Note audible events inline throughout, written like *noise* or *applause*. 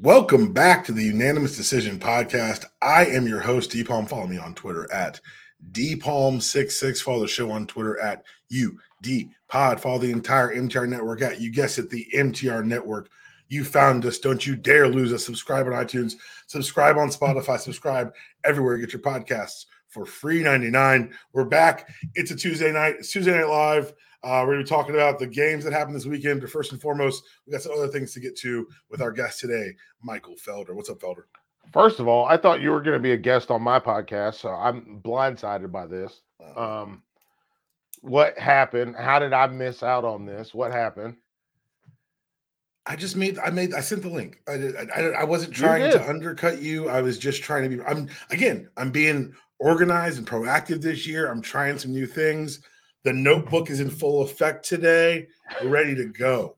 Welcome back to the Unanimous Decision Podcast. I am your host, DPalm. Follow me on Twitter at DPalm66. Follow the show on Twitter at UDPod. Follow the entire MTR network at, you guess it, the MTR network. You found us. Don't you dare lose us. Subscribe on iTunes, subscribe on Spotify, subscribe everywhere you get your podcasts for free 99. We're back. It's a Tuesday night. It's Tuesday Night Live. Uh, we're going to be talking about the games that happened this weekend. But first and foremost, we got some other things to get to with our guest today, Michael Felder. What's up, Felder? First of all, I thought you were going to be a guest on my podcast, so I'm blindsided by this. Um, what happened? How did I miss out on this? What happened? I just made I made I sent the link. I I, I wasn't trying to undercut you. I was just trying to be. I'm again. I'm being organized and proactive this year. I'm trying some new things. The notebook is in full effect today. We're ready to go.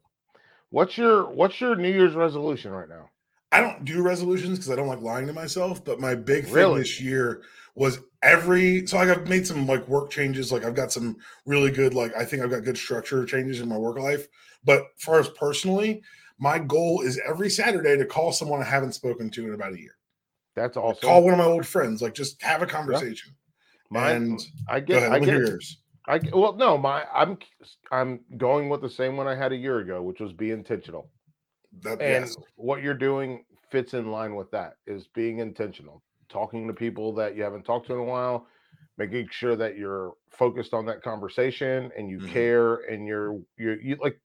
What's your What's your New Year's resolution right now? I don't do resolutions because I don't like lying to myself. But my big thing really? this year was every so I've made some like work changes. Like I've got some really good like I think I've got good structure changes in my work life. But as far as personally, my goal is every Saturday to call someone I haven't spoken to in about a year. That's awesome. Call one of my old friends, like just have a conversation. Yeah. and I get, I get yours. I well, no, my I'm I'm going with the same one I had a year ago, which was be intentional. That, and yes. what you're doing fits in line with that is being intentional, talking to people that you haven't talked to in a while, making sure that you're focused on that conversation and you mm-hmm. care and you're you're you like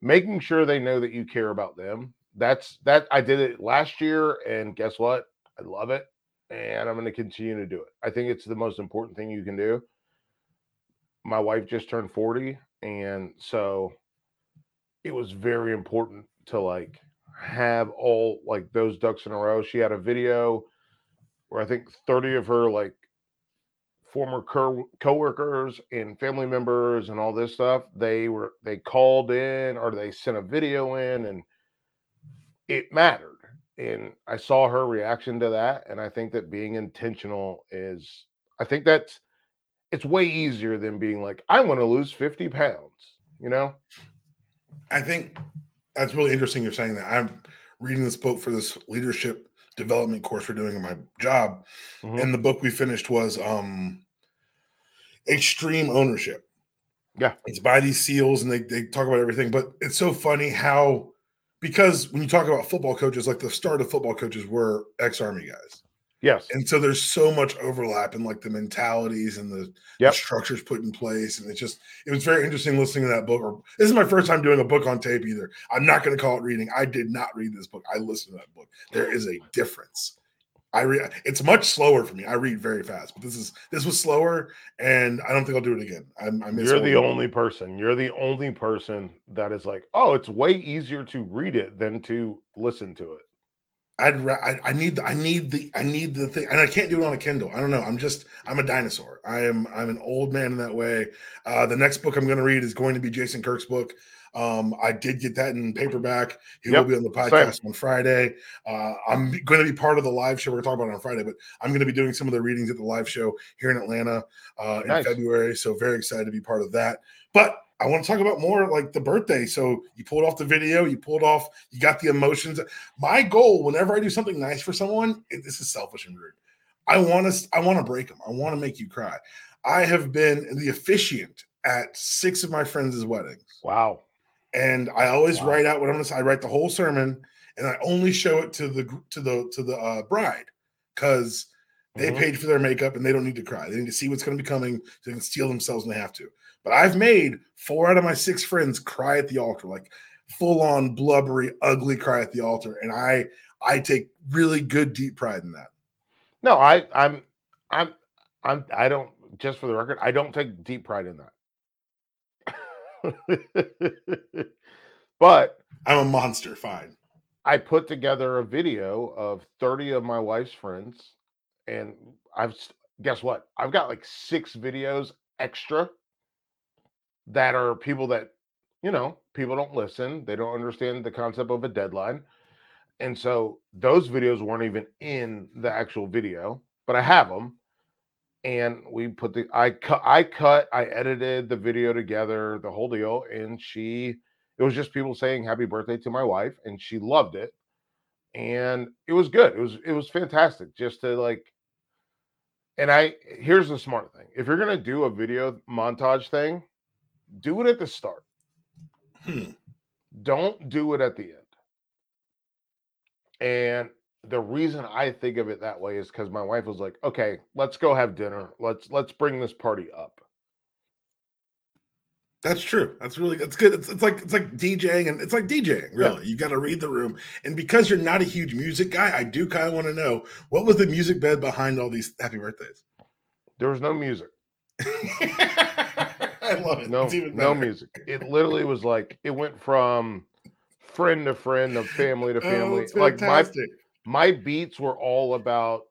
making sure they know that you care about them. That's that I did it last year and guess what? I love it and I'm going to continue to do it. I think it's the most important thing you can do. My wife just turned 40 and so it was very important to like have all like those ducks in a row. She had a video where I think 30 of her like former co- coworkers and family members and all this stuff they were they called in or they sent a video in and it mattered and i saw her reaction to that and i think that being intentional is i think that's it's way easier than being like i want to lose 50 pounds you know i think that's really interesting you're saying that i'm reading this book for this leadership development course we're doing in my job. Mm-hmm. And the book we finished was um Extreme Ownership. Yeah. It's by these SEALs and they, they talk about everything. But it's so funny how because when you talk about football coaches, like the start of football coaches were ex-army guys. Yes. And so there's so much overlap in like the mentalities and the, yep. the, structures put in place. And it's just, it was very interesting listening to that book. Or this is my first time doing a book on tape either. I'm not going to call it reading. I did not read this book. I listened to that book. There is a difference. I read it's much slower for me. I read very fast, but this is this was slower, and I don't think I'll do it again. I'm, I You're the only person. You're the only person that is like, oh, it's way easier to read it than to listen to it. I'd I, I need I need the I need the thing and I can't do it on a Kindle. I don't know. I'm just I'm a dinosaur. I am I'm an old man in that way. Uh, the next book I'm going to read is going to be Jason Kirk's book. Um, I did get that in paperback. He yep. will be on the podcast Same. on Friday. Uh, I'm going to be part of the live show. We're talking about it on Friday, but I'm going to be doing some of the readings at the live show here in Atlanta uh, in nice. February. So very excited to be part of that. But I want to talk about more like the birthday. So you pulled off the video, you pulled off, you got the emotions. My goal, whenever I do something nice for someone, it, this is selfish and rude. I want to, I want to break them. I want to make you cry. I have been the officiant at six of my friends' weddings. Wow. And I always wow. write out what I'm going to say. I write the whole sermon, and I only show it to the to the to the uh, bride because they mm-hmm. paid for their makeup and they don't need to cry. They need to see what's going to be coming so they can steel themselves when they have to. But I've made four out of my six friends cry at the altar, like full on blubbery, ugly cry at the altar, and I I take really good deep pride in that. No, I I'm I'm I'm I don't just for the record, I don't take deep pride in that. *laughs* but I'm a monster, fine. I put together a video of 30 of my wife's friends and I've guess what? I've got like six videos extra that are people that you know people don't listen they don't understand the concept of a deadline and so those videos weren't even in the actual video but i have them and we put the i cut i cut i edited the video together the whole deal and she it was just people saying happy birthday to my wife and she loved it and it was good. It was it was fantastic just to like. And I here's the smart thing: if you're gonna do a video montage thing, do it at the start. Hmm. Don't do it at the end. And the reason I think of it that way is because my wife was like, "Okay, let's go have dinner. Let's let's bring this party up." That's true. That's really that's good. It's, it's like it's like DJing and it's like DJing. Really, yeah. you got to read the room. And because you're not a huge music guy, I do kind of want to know what was the music bed behind all these happy birthdays. There was no music. *laughs* I love it. No, no music. It literally was like it went from friend to friend, of family to *laughs* oh, family. Oh, like my my beats were all about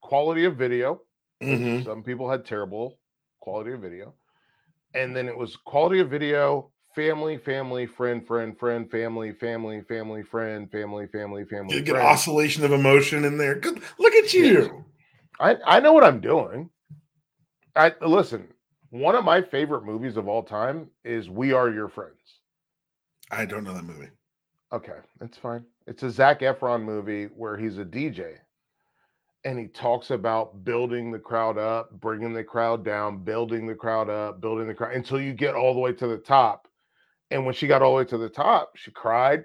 quality of video. Mm-hmm. Some people had terrible quality of video and then it was quality of video, family, family, friend, friend, friend, family, family, family, friend, family, family, family. You get friend. oscillation of emotion in there. Good. Look at you. I I know what I'm doing. I listen. One of my favorite movies of all time is We Are Your Friends. I don't know that movie. Okay, that's fine. It's a Zac Efron movie where he's a DJ and he talks about building the crowd up, bringing the crowd down, building the crowd up, building the crowd until you get all the way to the top. And when she got all the way to the top, she cried.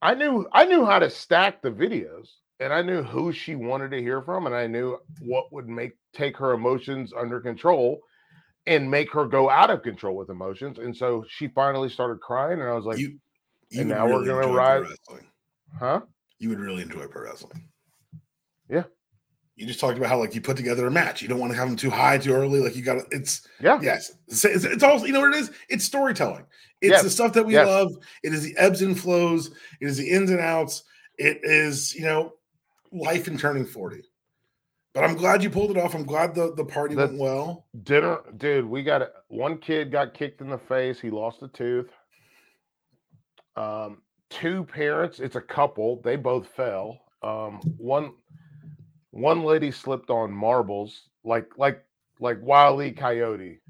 I knew I knew how to stack the videos and I knew who she wanted to hear from and I knew what would make take her emotions under control and make her go out of control with emotions. And so she finally started crying and I was like, you, you and now really we're gonna ride. Huh? You would really enjoy pro wrestling. Yeah. You just talked about how like you put together a match. You don't want to have them too high too early. Like you got to. It's yeah. Yes. It's, it's, it's also you know what it is. It's storytelling. It's yes. the stuff that we yes. love. It is the ebbs and flows. It is the ins and outs. It is you know life in turning forty. But I'm glad you pulled it off. I'm glad the the party the went well. Dinner, dude. We got it. One kid got kicked in the face. He lost a tooth. Um, two parents. It's a couple. They both fell. Um, one one lady slipped on marbles like like like Wile E. Coyote.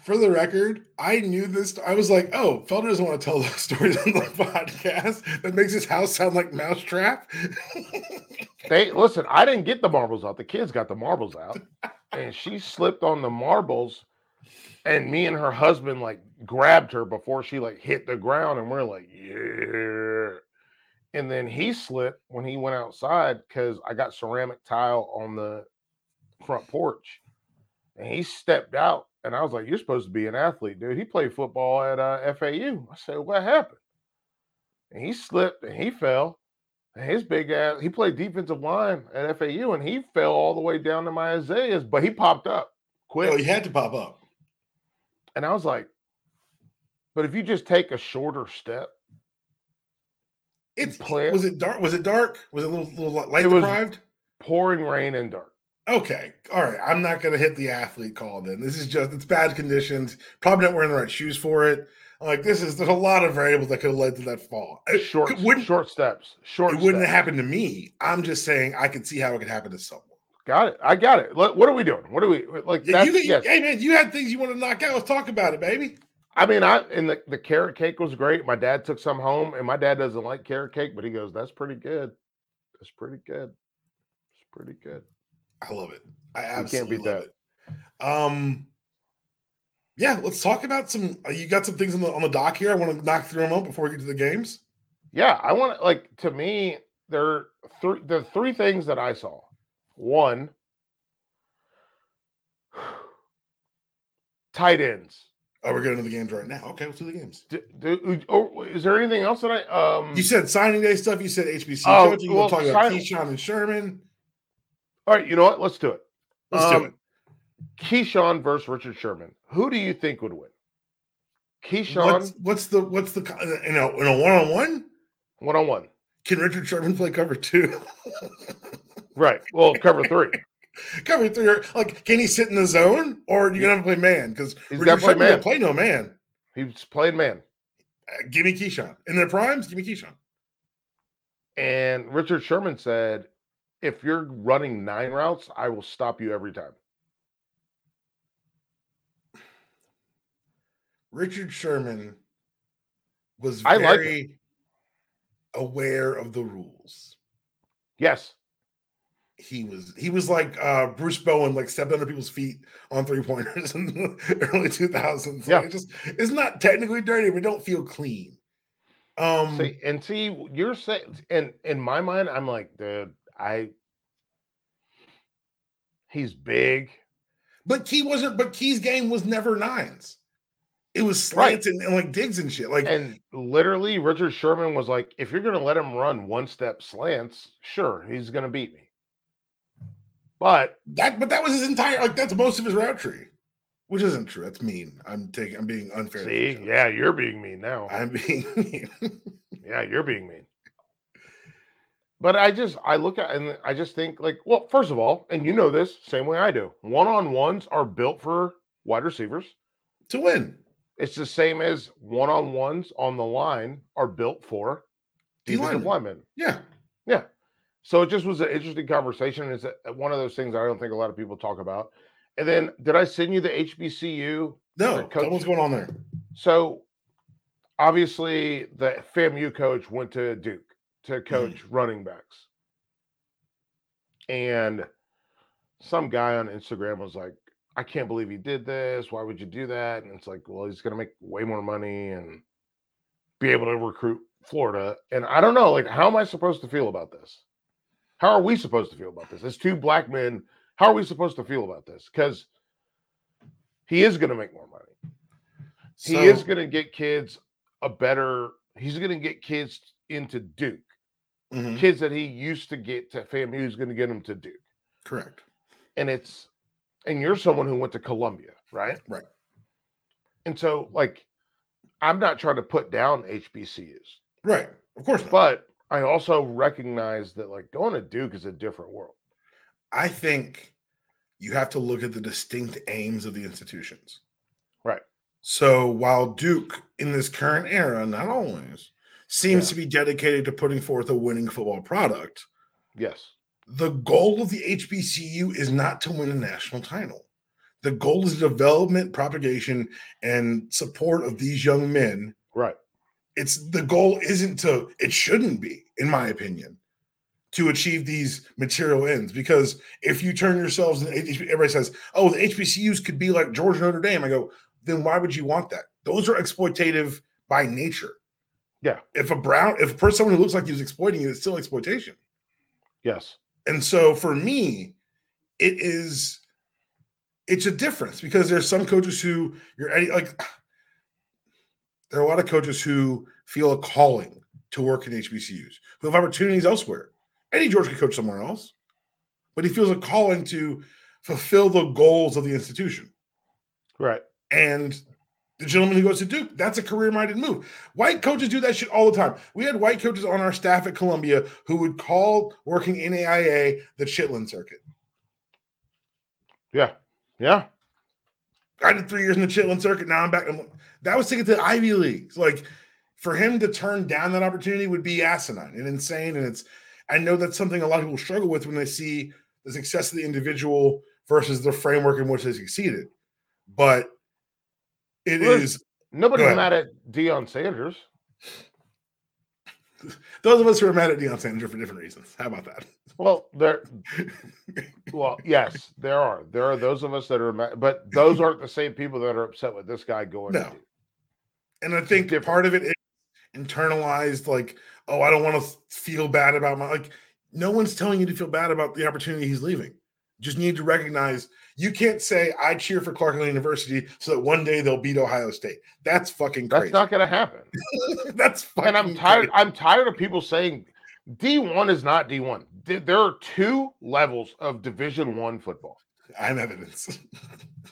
For the record, I knew this. I was like, "Oh, Felder doesn't want to tell those *laughs* stories on the podcast. That makes his house sound like Mousetrap." *laughs* they listen. I didn't get the marbles out. The kids got the marbles out, *laughs* and she slipped on the marbles. And me and her husband like grabbed her before she like hit the ground, and we're like, "Yeah." And then he slipped when he went outside because I got ceramic tile on the front porch. And he stepped out. And I was like, You're supposed to be an athlete, dude. He played football at uh, FAU. I said, What happened? And he slipped and he fell. And his big ass, he played defensive line at FAU and he fell all the way down to my Isaiah's, but he popped up quick. Oh, he had to pop up. And I was like, But if you just take a shorter step, it's. Was it dark? Was it dark? Was it a little, little light it deprived? pouring rain and dark. Okay. All right. I'm not going to hit the athlete call then. This is just, it's bad conditions. Probably not wearing the right shoes for it. Like, this is, there's a lot of variables that could have led to that fall. Short, short steps. Short It wouldn't have happened to me. I'm just saying I could see how it could happen to someone. Got it. I got it. What are we doing? What are we like? Yeah, you, yes. Hey, man, you had things you want to knock out. Let's talk about it, baby. I mean, I and the, the carrot cake was great. My dad took some home, and my dad doesn't like carrot cake, but he goes, "That's pretty good. That's pretty good. It's pretty good." I love it. I absolutely can't beat that. It. Um, yeah, let's talk about some. Uh, you got some things on the on the dock here. I want to knock through them up before we get to the games. Yeah, I want to like to me there are three the three things that I saw. One, *sighs* tight ends. Oh, we're getting to the games right now. Okay, let's do the games. Do, do, oh, is there anything else that I um You said signing day stuff, you said HBC oh, coaching, well, we'll talk about Keyshawn and Sherman. All right, you know what? Let's do it. Let's um, do it. Keyshawn versus Richard Sherman. Who do you think would win? Keyshawn. What's, what's the what's the in a in a one on one? One on one. Can Richard Sherman play cover two? *laughs* right. Well, cover three. *laughs* cover three. Like, can he sit in the zone, or are you gonna have to play man? Because to play man. Play no man. He's playing man. Uh, give me Keyshawn in their primes. Give me Keyshawn. And Richard Sherman said, "If you're running nine routes, I will stop you every time." Richard Sherman was very. Like aware of the rules. Yes. He was he was like uh Bruce Bowen, like stepped under people's feet on three pointers in the *laughs* early 2000s. Yeah. Like it just it's not technically dirty, but don't feel clean. Um see, and see, you're saying and in my mind, I'm like, dude, I he's big. But Key wasn't but Key's game was never nines. It was slants right. and, and, like digs and shit. Like and literally, Richard Sherman was like, "If you're going to let him run one step slants, sure, he's going to beat me." But that, but that was his entire like that's most of his route tree, which isn't true. That's mean. I'm taking. I'm being unfair. See, yeah, you're being mean now. I'm being *laughs* mean. yeah, you're being mean. But I just I look at and I just think like, well, first of all, and you know this same way I do. One on ones are built for wide receivers to win. It's the same as one on ones on the line are built for defensive linemen. Yeah. Yeah. So it just was an interesting conversation. It's uh, one of those things I don't think a lot of people talk about. And then did I send you the HBCU? No, coach? what's going on there? So obviously the FAMU coach went to Duke to mm-hmm. coach running backs. And some guy on Instagram was like, I can't believe he did this. Why would you do that? And it's like, well, he's going to make way more money and be able to recruit Florida. And I don't know, like, how am I supposed to feel about this? How are we supposed to feel about this? As two black men, how are we supposed to feel about this? Because he is going to make more money. So, he is going to get kids a better, he's going to get kids into Duke. Mm-hmm. Kids that he used to get to FAMU, he's going to get them to Duke. Correct. And it's, and you're someone who went to Columbia, right? Right. And so, like, I'm not trying to put down HBCUs. Right. Of course not. But I also recognize that, like, going to Duke is a different world. I think you have to look at the distinct aims of the institutions. Right. So while Duke in this current era, not always, seems yeah. to be dedicated to putting forth a winning football product. Yes the goal of the HBCU is not to win a national title. The goal is development, propagation, and support of these young men. Right. It's the goal isn't to, it shouldn't be, in my opinion, to achieve these material ends. Because if you turn yourselves, and everybody says, oh, the HBCUs could be like Georgia Notre Dame. I go, then why would you want that? Those are exploitative by nature. Yeah. If a brown, if for someone who looks like he was exploiting you, it's still exploitation. Yes. And so for me, it is it's a difference because there's some coaches who you're like *sighs* there are a lot of coaches who feel a calling to work in HBCUs, who have opportunities elsewhere. Eddie George could coach somewhere else, but he feels a calling to fulfill the goals of the institution. Right. And the gentleman who goes to Duke, that's a career minded move. White coaches do that shit all the time. We had white coaches on our staff at Columbia who would call working in AIA the Chitlin circuit. Yeah. Yeah. I did three years in the Chitlin circuit. Now I'm back. That was to get to the Ivy League. Like for him to turn down that opportunity would be asinine and insane. And it's, I know that's something a lot of people struggle with when they see the success of the individual versus the framework in which they succeeded. But it well, is. Nobody's mad at Deion Sanders. Those of us who are mad at Deion Sanders for different reasons. How about that? Well, there. *laughs* well, yes, there are. There are those of us that are mad, but those aren't the same people that are upset with this guy going. No. And I think Different. part of it is internalized, like, oh, I don't want to feel bad about my like. No one's telling you to feel bad about the opportunity he's leaving. Just need to recognize you can't say I cheer for Clark University so that one day they'll beat Ohio State. That's fucking crazy. That's not going to happen. *laughs* That's and I'm tired. Crazy. I'm tired of people saying D1 is not D1. There are two levels of Division One football. I'm evidence.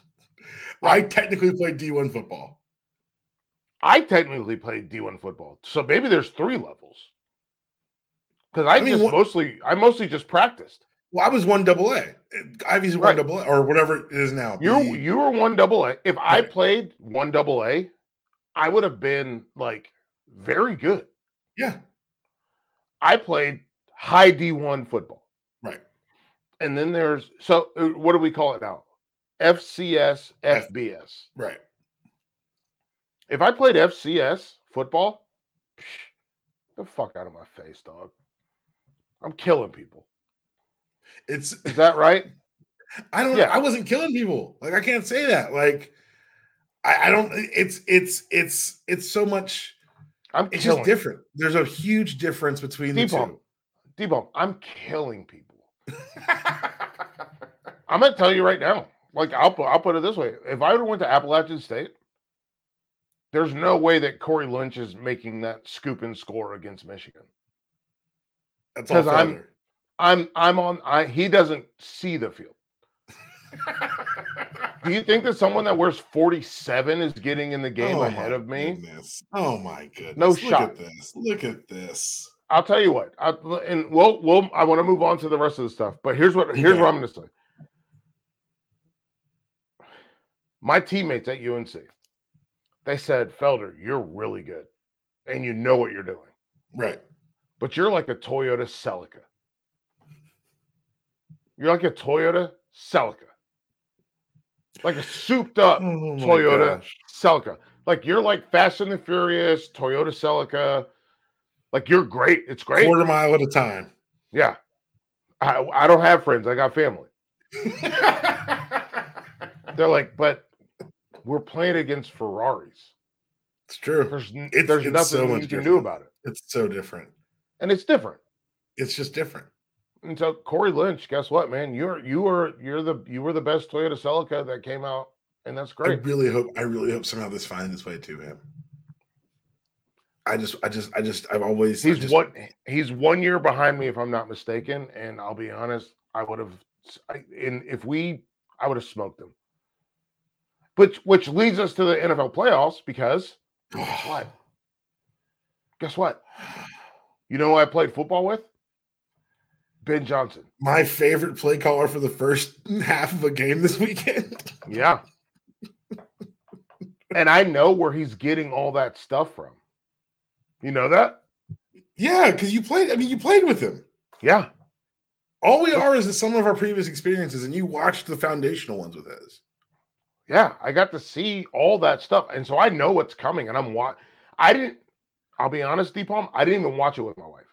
*laughs* I technically played D1 football. I technically played D1 football. So maybe there's three levels. Because I, I mean, just what, mostly I mostly just practiced. Well, I was one double A. Ivy's one double A or whatever it is now. You you were one double A. If I played one double A, I would have been like very good. Yeah. I played high D1 football. Right. And then there's so uh, what do we call it now? FCS, FBS. Right. If I played FCS football, The fuck out of my face, dog. I'm killing people. It's is that right? *laughs* I don't. Yeah. I wasn't killing people. Like I can't say that. Like I, I don't. It's it's it's it's so much. I'm. It's just different. There's a huge difference between the two. Debunk. I'm killing people. *laughs* I'm gonna tell you right now. Like I'll put I'll put it this way: if I would have went to Appalachian State, there's no way that Corey Lynch is making that scoop and score against Michigan. That's because I'm I'm I'm on. I he doesn't see the field. Do you think that someone that wears 47 is getting in the game oh ahead of me? Goodness. Oh my goodness. No Look shot. At this. Look at this. I'll tell you what. I, and we'll we'll I want to move on to the rest of the stuff. But here's what here's yeah. what I'm going to say. My teammates at UNC, they said, Felder, you're really good, and you know what you're doing. Right. But you're like a Toyota Celica. You're like a Toyota Celica like a souped up *laughs* oh Toyota Celica. Like you're like Fast and the Furious, Toyota Celica. Like you're great. It's great. Quarter mile at a time. Yeah. I, I don't have friends. I got family. *laughs* They're like, but we're playing against Ferraris. It's true. There's, it's, there's it's nothing so you can different. do about it. It's so different. And it's different. It's just different. And so Corey Lynch, guess what, man? You're you were you're the you were the best Toyota Celica that came out, and that's great. I really hope I really hope somehow this finds its way to him. I just I just I just I've always he's just, one he's one year behind me if I'm not mistaken, and I'll be honest, I would have and if we I would have smoked him. Which which leads us to the NFL playoffs because guess what? *sighs* Guess what? You know who I played football with? Ben Johnson. My favorite play caller for the first half of a game this weekend. yeah. and I know where he's getting all that stuff from. You know that? Yeah, because you played, I mean, you played with him. Yeah. All we are is the sum of our previous experiences, and you watched the foundational ones with us. Yeah, I got to see all that stuff. And so I know what's coming, and I'm what I didn't, I'll be honest, DPalm, I didn't even watch it with my wife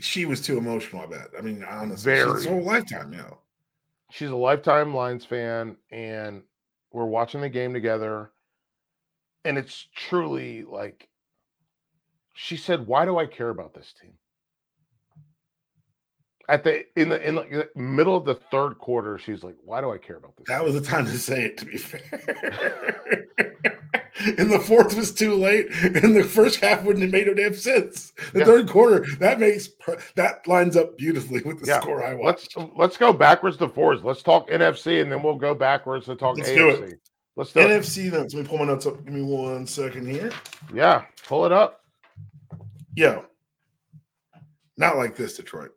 she was too emotional. I bet. I mean, honestly, Very. she's a whole lifetime, you know. She's a lifetime Lions fan, and we're watching the game together. And it's truly like she said, "Why do I care about this team?" At the in the in the middle of the third quarter, she's like, "Why do I care about this?" That was the time to say it. To be fair. *laughs* and the fourth was too late, and the first half wouldn't have made no damn sense. The yeah. third quarter that makes that lines up beautifully with the yeah. score I watched. Let's let's go backwards to fours. Let's talk NFC, and then we'll go backwards to talk let's AFC. Do it. Let's do NFC notes. Let me pull my notes up. Give me one second here. Yeah, pull it up. Yo, not like this, Detroit.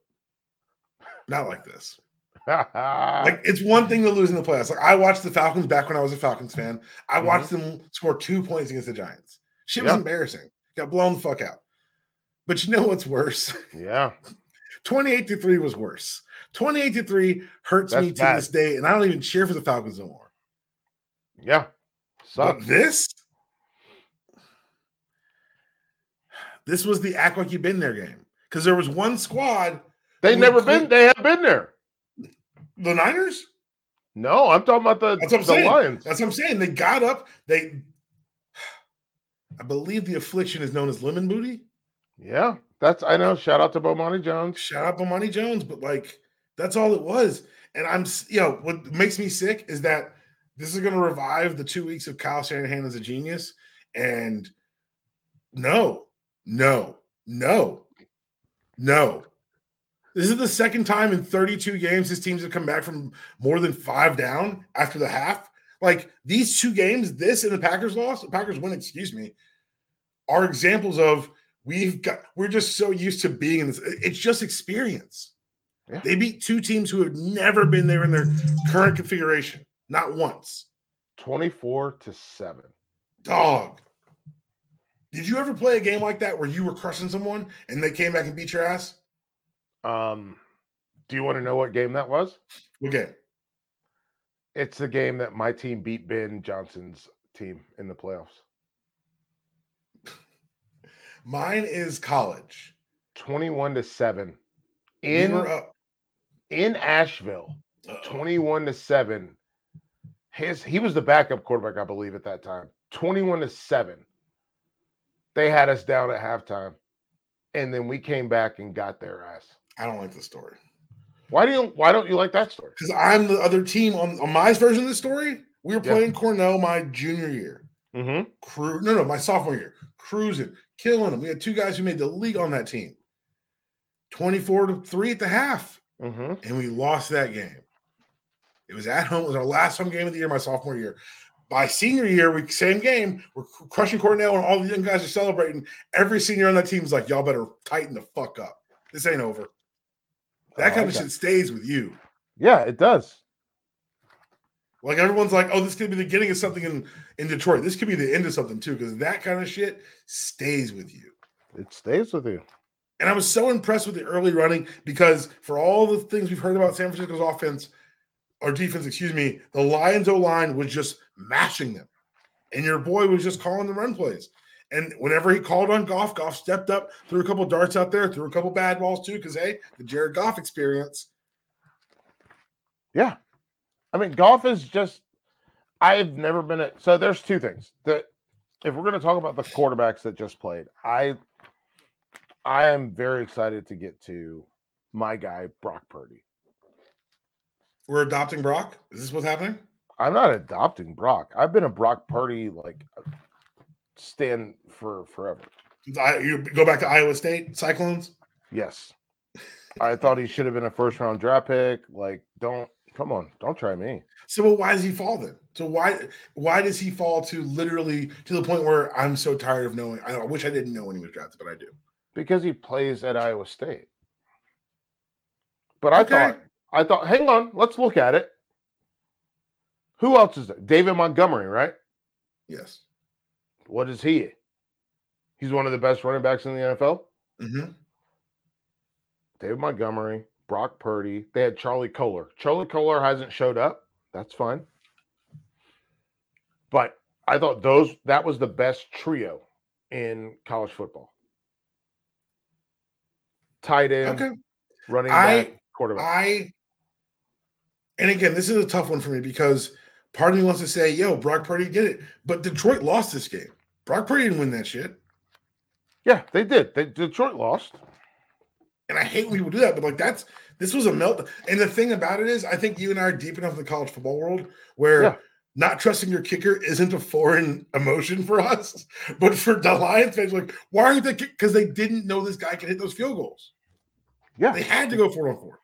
Not like this *laughs* like it's one thing to lose in the playoffs. Like I watched the Falcons back when I was a Falcons fan. I mm-hmm. watched them score two points against the Giants. Shit was embarrassing. Got blown the fuck out. But you know what's worse? Yeah. *laughs* 28 to 3 was worse. 28 to 3 hurts That's me to bad. this day, and I don't even cheer for the Falcons no. Yeah. Sucks. But this this was the act like you've been there game. Because there was one squad. They never been, they have been there. The Niners? No, I'm talking about the, That's what I'm the saying. Lions. That's what I'm saying. They got up. They, I believe the affliction is known as lemon booty. Yeah, that's I know. Shout out to Bomani Jones. Shout out Bomani Jones, but like that's all it was. And I'm, you know, what makes me sick is that this is going to revive the two weeks of Kyle Shanahan as a genius. And no, no, no, no. This is the second time in 32 games his teams have come back from more than five down after the half. Like these two games, this and the Packers loss, the Packers win, excuse me, are examples of we've got we're just so used to being in this. It's just experience. Yeah. They beat two teams who have never been there in their current configuration, not once. 24 to 7. Dog. Did you ever play a game like that where you were crushing someone and they came back and beat your ass? Um, do you want to know what game that was? What game? It's the game that my team beat Ben Johnson's team in the playoffs. *laughs* Mine is college. 21 to 7. In we in Asheville. Uh-oh. 21 to 7. His he was the backup quarterback, I believe, at that time. 21 to 7. They had us down at halftime. And then we came back and got their ass. I don't like the story. Why do you why don't you like that story? Because I'm the other team on, on my version of the story. We were playing yeah. Cornell my junior year. Mm-hmm. Cru- no, no, my sophomore year. Cruising, killing them. We had two guys who made the league on that team. 24 to 3 at the half. Mm-hmm. And we lost that game. It was at home. It was our last home game of the year, my sophomore year. By senior year, we same game. We're crushing Cornell, and all the young guys are celebrating. Every senior on that team is like, "Y'all better tighten the fuck up. This ain't over." That oh, kind of shit stays with you. Yeah, it does. Like everyone's like, oh, this could be the beginning of something in, in Detroit. This could be the end of something too, because that kind of shit stays with you. It stays with you. And I was so impressed with the early running because for all the things we've heard about San Francisco's offense or defense, excuse me, the Lions O line was just mashing them. And your boy was just calling the run plays. And whenever he called on Goff, Goff stepped up, threw a couple darts out there, threw a couple bad balls too, because hey, the Jared Goff experience. Yeah. I mean, Goff is just I've never been at so there's two things that if we're going to talk about the quarterbacks that just played, I I am very excited to get to my guy Brock Purdy. We're adopting Brock. Is this what's happening? I'm not adopting Brock. I've been a Brock Purdy like stand for forever. I, you go back to Iowa State Cyclones. Yes, I thought he should have been a first round draft pick. Like, don't come on, don't try me. So, well, why does he fall then? So why why does he fall to literally to the point where I'm so tired of knowing? I, I wish I didn't know when he was drafted, but I do. Because he plays at Iowa State. But I okay. thought I thought, hang on, let's look at it. Who else is there? David Montgomery, right? Yes. What is he? He's one of the best running backs in the NFL. Mm-hmm. David Montgomery, Brock Purdy. They had Charlie Kolar. Charlie Kolar hasn't showed up. That's fine. But I thought those that was the best trio in college football. Tight end, okay. running back, I, quarterback. I and again, this is a tough one for me because part of me wants to say, yo, Brock Purdy did it. But Detroit lost this game. Brock Purdy didn't win that shit. Yeah, they did. They, Detroit lost. And I hate when people do that, but like that's this was a melt. And the thing about it is, I think you and I are deep enough in the college football world where yeah. not trusting your kicker isn't a foreign emotion for us. But for the Lions fans, like, why aren't they? Because they didn't know this guy could hit those field goals. Yeah, they had to go four on four.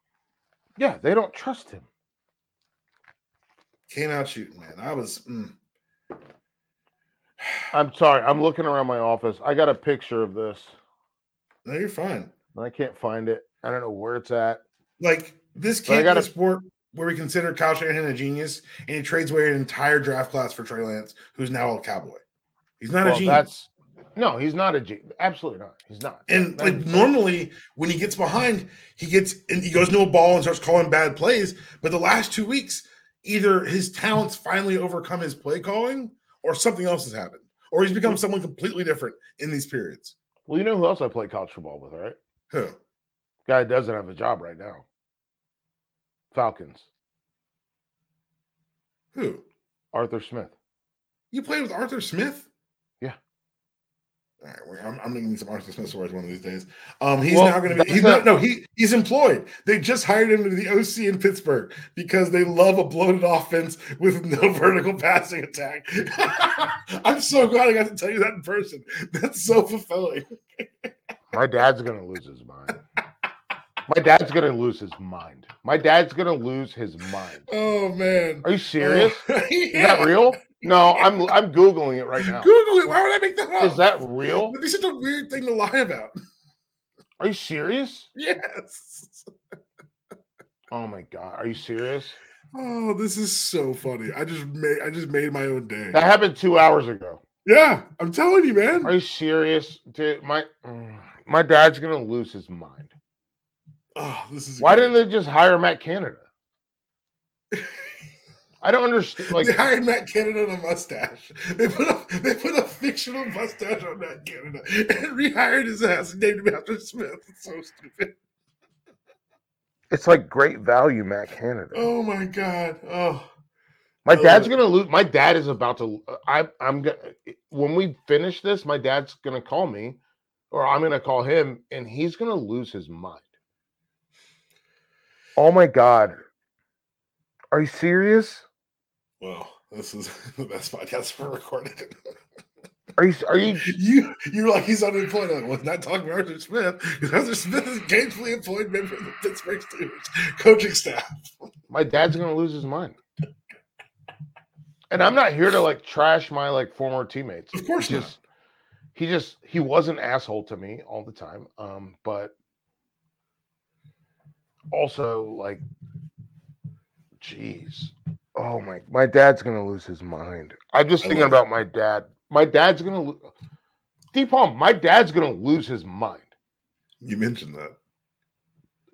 Yeah, they don't trust him. Came out shooting, man. I was. Mm. I'm sorry. I'm looking around my office. I got a picture of this. No, you're fine. I can't find it. I don't know where it's at. Like this can't be a sport where we consider Kyle Shanahan a genius, and he trades away an entire draft class for Trey Lance, who's now a Cowboy. He's not well, a genius. That's no, he's not a G. Absolutely not. He's not. And like normally, when he gets behind, he gets and he goes no a ball and starts calling bad plays. But the last two weeks, either his talents finally overcome his play calling, or something else has happened, or he's become someone completely different in these periods. Well, you know who else I play college football with, right? Who? Guy doesn't have a job right now. Falcons. Who? Arthur Smith. You played with Arthur Smith? All right, I'm, I'm making some Arthur Smith stories one of these days. Um, he's well, now going to be. He's not. No, he he's employed. They just hired him to the OC in Pittsburgh because they love a bloated offense with no *laughs* vertical passing attack. *laughs* I'm so glad I got to tell you that in person. That's so fulfilling. *laughs* My dad's going to lose his mind. My dad's going to lose his mind. My dad's going to lose his mind. Oh man, are you serious? yeah. Is that real? No, I'm I'm googling it right now. Google it. Why would I make that up? Is that real? This is a weird thing to lie about. Are you serious? Yes. Oh my god, are you serious? Oh, this is so funny. I just made I just made my own day. That happened two hours ago. Yeah, I'm telling you, man. Are you serious? Dude, my my dad's gonna lose his mind. Oh, this is why didn't they just hire Matt Canada? *laughs* I don't understand. *laughs* Like they hired Matt Canada on a mustache. They put a they put a fictional mustache on Matt Canada and rehired his ass and named him after Smith. It's so stupid. It's like great value, Matt Canada. Oh my god. Oh. My oh. dad's gonna lose. My dad is about to. I, I'm gonna. When we finish this, my dad's gonna call me, or I'm gonna call him, and he's gonna lose his mind. Oh my god. Are you serious? Well, this is *laughs* the best podcast for recorded. Are you? Are you? *laughs* You you're like he's unemployed. Like, well, not talking about Arthur Smith because Arthur Smith is gainfully employed member of the Pittsburgh Steelers coaching staff. My dad's gonna lose his mind. And I'm not here to like trash my like former teammates. Of course, he just he just he was an asshole to me all the time. Um, but also like, jeez, oh my, my dad's gonna lose his mind. I'm just thinking about my dad my dad's gonna lo- DPalm, my dad's gonna lose his mind. You mentioned that.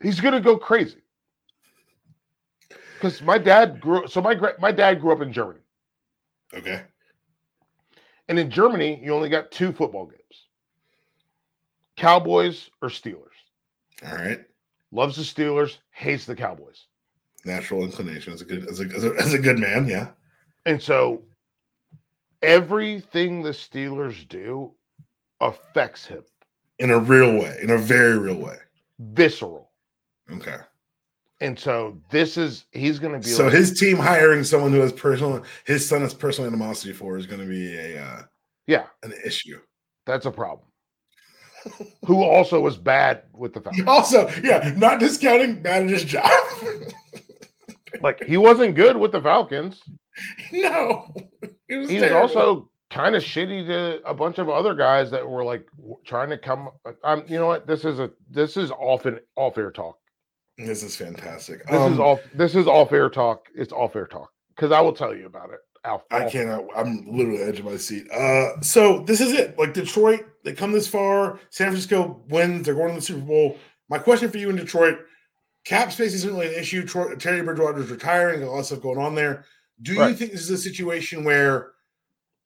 He's gonna go crazy. Because my dad grew so my my dad grew up in Germany. Okay. And in Germany, you only got two football games. Cowboys or Steelers. All right. Loves the Steelers, hates the Cowboys. Natural inclination as a good as a, as a, as a good man, yeah. And so everything the Steelers do affects him in a real way, in a very real way, visceral. Okay. And so this is he's going to be. So like, his team hiring someone who has personal, his son has personal animosity for is going to be a uh, yeah an issue. That's a problem. who also was bad with the *laughs* Falcons. Also, yeah, not discounting bad at his job. *laughs* like he wasn't good with the Falcons. *laughs* No, he was, he was also kind of shitty to a bunch of other guys that were like trying to come. Um, you know what? This is a this is often all fair talk. This is fantastic. This um, is all this is all fair talk. It's all fair talk because I will tell you about it. Al, I cannot. I'm literally edge of my seat. Uh, so this is it. Like Detroit, they come this far. San Francisco wins. They're going to the Super Bowl. My question for you in Detroit: Cap space isn't really an issue. Troy, Teddy Bridgewater's retiring. A lot of stuff going on there. Do right. you think this is a situation where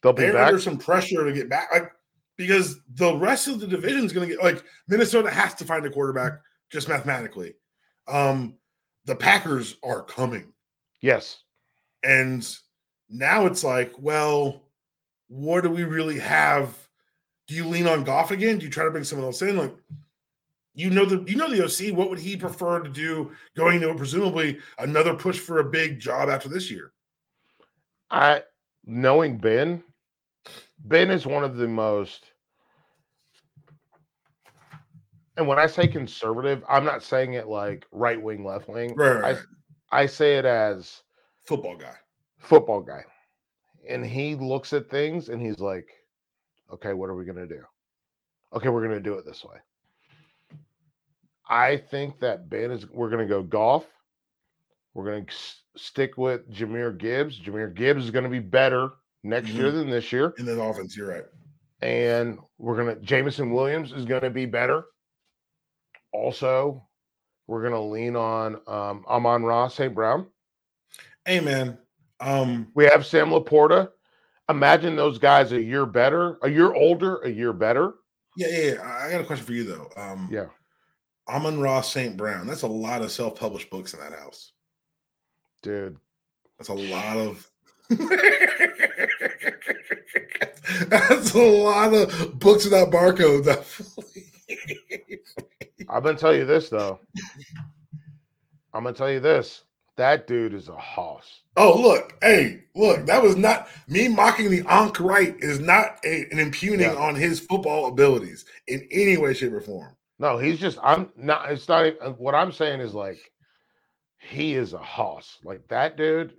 they'll be they're under some pressure to get back? Like because the rest of the division is going to get like Minnesota has to find a quarterback just mathematically. Um, the Packers are coming. Yes, and now it's like, well, what do we really have? Do you lean on Goff again? Do you try to bring someone else in? Like, you know the you know the OC. What would he prefer to do going to presumably another push for a big job after this year? I knowing Ben, Ben is one of the most and when I say conservative, I'm not saying it like right wing, left wing. Right, right, I, I say it as football guy. Football guy. And he looks at things and he's like, okay, what are we going to do? Okay, we're going to do it this way. I think that Ben is, we're going to go Goff. We're going to stick with Jahmyr Gibbs. Jahmyr Gibbs is going to be better next mm-hmm. year than this year. In the offense, you're right. And we're going to, Jameson Williams is going to be better. Also, we're going to lean on um, Amon-Ra St. Brown. Hey, man. Um, we have Sam LaPorta. Imagine those guys a year better, a year older, a year better. Yeah, yeah, yeah. I got a question for you though. Um, yeah. Amon-Ra St. Brown. That's a lot of self-published books in that house. Dude. That's a lot of *laughs* That's a lot of books without barcodes. I'm gonna tell you this though. I'm gonna tell you this. That dude is a hoss. Oh, look, hey, look, that was not me mocking the Ankh right is not a, an impugning yeah. on his football abilities in any way, shape, or form. No, he's just I'm not it's not what I'm saying is like he is a hoss. Like that dude,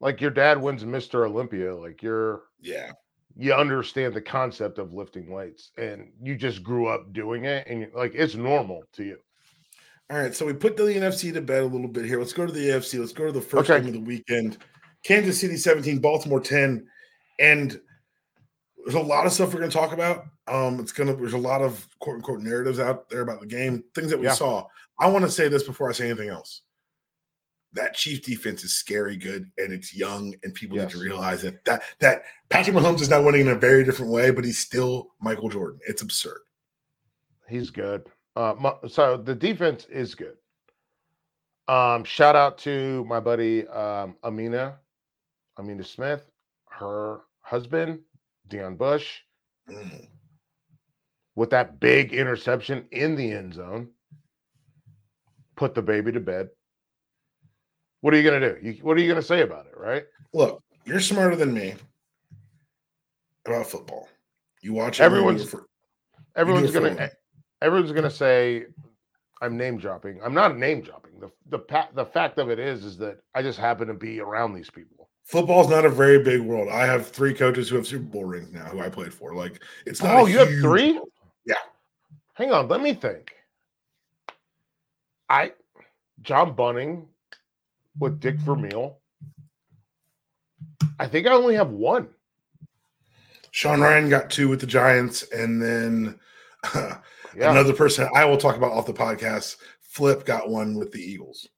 like your dad wins Mr. Olympia, like you're yeah, you understand the concept of lifting weights and you just grew up doing it and like it's normal to you. All right, so we put the NFC to bed a little bit here. Let's go to the AFC. Let's go to the first okay. game of the weekend. Kansas City 17, Baltimore 10. And there's a lot of stuff we're going to talk about. Um, it's gonna there's a lot of quote unquote narratives out there about the game, things that we yeah. saw. I want to say this before I say anything else. that Chief defense is scary good and it's young, and people yes. need to realize that that that Patrick Mahomes is now winning in a very different way, but he's still Michael Jordan. It's absurd. He's good. Uh, so the defense is good. Um, shout out to my buddy um, Amina, Amina Smith, her husband, Deon Bush, mm. with that big interception in the end zone. Put the baby to bed. What are you going to do? You, what are you going to say about it, right? Look, you're smarter than me about football. You watch everyone's for, everyone's going to everyone's going to say I'm name dropping. I'm not name dropping. The the the fact of it is is that I just happen to be around these people. Football's not a very big world. I have three coaches who have Super Bowl rings now who I played for. Like it's not. Oh, you have three? Yeah. Hang on, let me think. I John Bunting with Dick Vermeil. I think I only have one. Sean Ryan got two with the Giants, and then uh, *laughs* yeah. another person I will talk about off the podcast. Flip got one with the Eagles.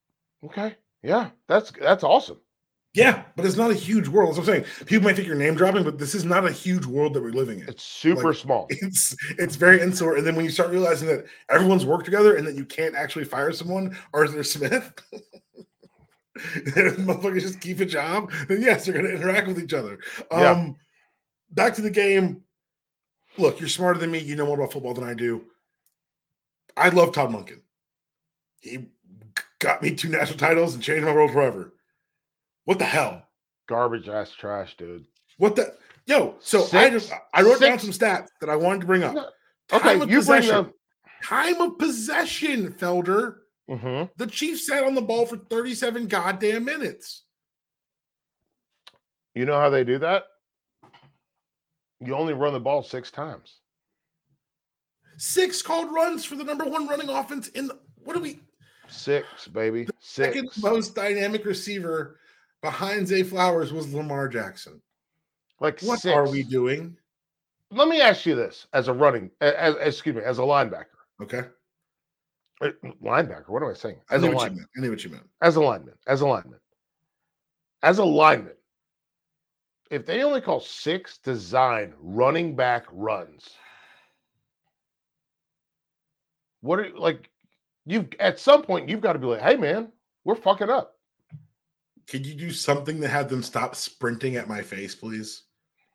Okay, yeah, that's that's awesome. Yeah, but it's not a huge world. That's what I'm saying. People might think you're name dropping, but this is not a huge world that we're living in. It's super like, small. It's it's very insular. And then when you start realizing that everyone's worked together and that you can't actually fire someone, Arthur Smith, *laughs* motherfuckers just keep a job, then yes, they're going to interact with each other. Yeah. Um, back to the game. Look, you're smarter than me. You know more about football than I do. I love Todd Monken. He got me two national titles and changed my world forever. What the hell? Garbage ass trash, dude. What the yo? So six, I just I wrote six. down some stats that I wanted to bring up. Okay, you possession. bring up time of possession, Felder. Mm-hmm. The Chiefs sat on the ball for 37 goddamn minutes. You know how they do that? You only run the ball six times. Six called runs for the number one running offense in the, what are we? Six, baby. Six. Second most dynamic receiver behind Zay Flowers was Lamar Jackson. Like what six. are we doing? Let me ask you this: as a running, as, excuse me, as a linebacker. Okay. Uh, linebacker. What am I saying? As I a lineman. I knew what you meant. As a lineman. As a lineman. As a lineman. If they only call six design running back runs, what are like? You at some point you've got to be like, hey man, we're fucking up. Could you do something to have them stop sprinting at my face, please?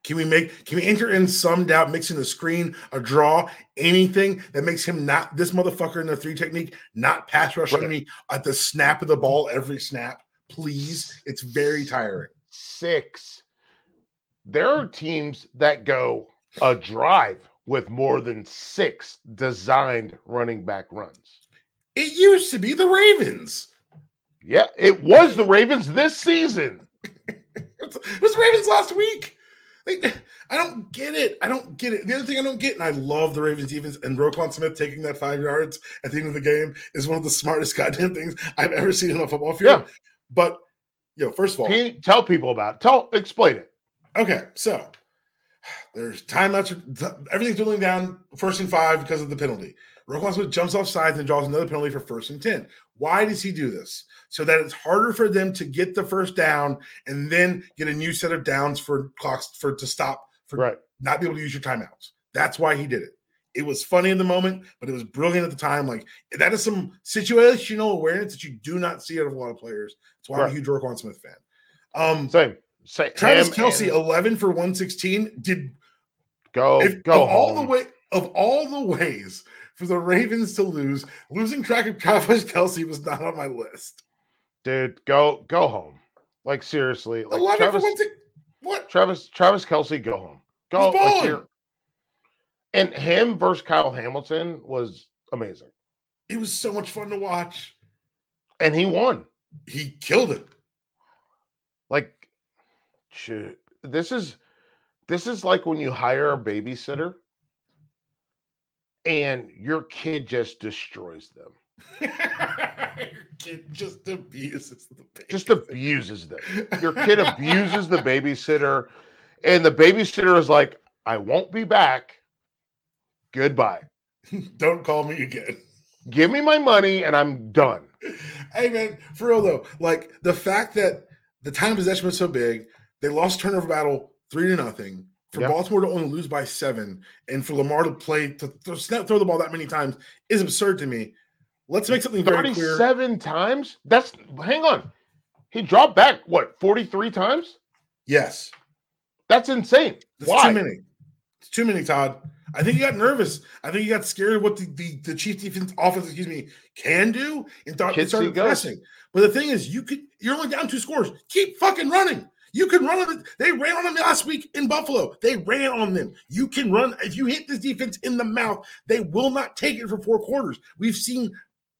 Can we make can we enter in some doubt, mixing the screen, a draw, anything that makes him not this motherfucker in the three technique, not pass rushing right. me at the snap of the ball every snap? Please. It's very tiring. Six. There are teams that go a drive with more than six designed running back runs. It used to be the Ravens. Yeah, it was the Ravens this season. *laughs* it was Ravens last week. I don't get it. I don't get it. The other thing I don't get, and I love the Ravens defense, and Roquan Smith taking that five yards at the end of the game is one of the smartest *laughs* goddamn things I've ever seen on a football field. Yeah. But you know, first of all, tell people about it. Tell explain it. Okay, so there's timeouts. Everything's dwindling down. First and five because of the penalty. Roquan Smith jumps off sides and draws another penalty for first and ten. Why does he do this? So that it's harder for them to get the first down and then get a new set of downs for clocks for to stop for right. not be able to use your timeouts. That's why he did it. It was funny in the moment, but it was brilliant at the time. Like that is some situational awareness that you do not see out of a lot of players. That's why right. I'm a huge Roquan Smith fan. Um, Same. Same. Travis Kelce, and... 11 for 116. Did go if, go all the way of all the ways for the Ravens to lose. Losing track of Travis Kelce was not on my list. Dude, go go home. Like seriously, like Travis, what? Travis Travis Kelce, go home. Go like, and him versus Kyle Hamilton was amazing. It was so much fun to watch. And he won. He killed it. Like, shoot, this is this is like when you hire a babysitter and your kid just destroys them. your kid just abuses the babysitter. Just abuses them. Your kid abuses the babysitter, and the babysitter is like, I won't be back. Goodbye. *laughs* Don't call me again. Give me my money and I'm done. Hey man, for real though, like the fact that the time possession was so big, they lost turnover battle three to nothing. For yep. Baltimore to only lose by seven, and for Lamar to play to throw, throw the ball that many times is absurd to me. Let's make something very clear. Seven times? That's hang on. He dropped back what 43 times? Yes. That's insane. That's Why? too many. It's too many, Todd. I think he got nervous. I think he got scared of what the, the, the Chief defense offense, excuse me, can do and thought he started pressing. But the thing is, you could you're only down two scores. Keep fucking running. You can run on it. They ran on them last week in Buffalo. They ran on them. You can run. If you hit this defense in the mouth, they will not take it for four quarters. We've seen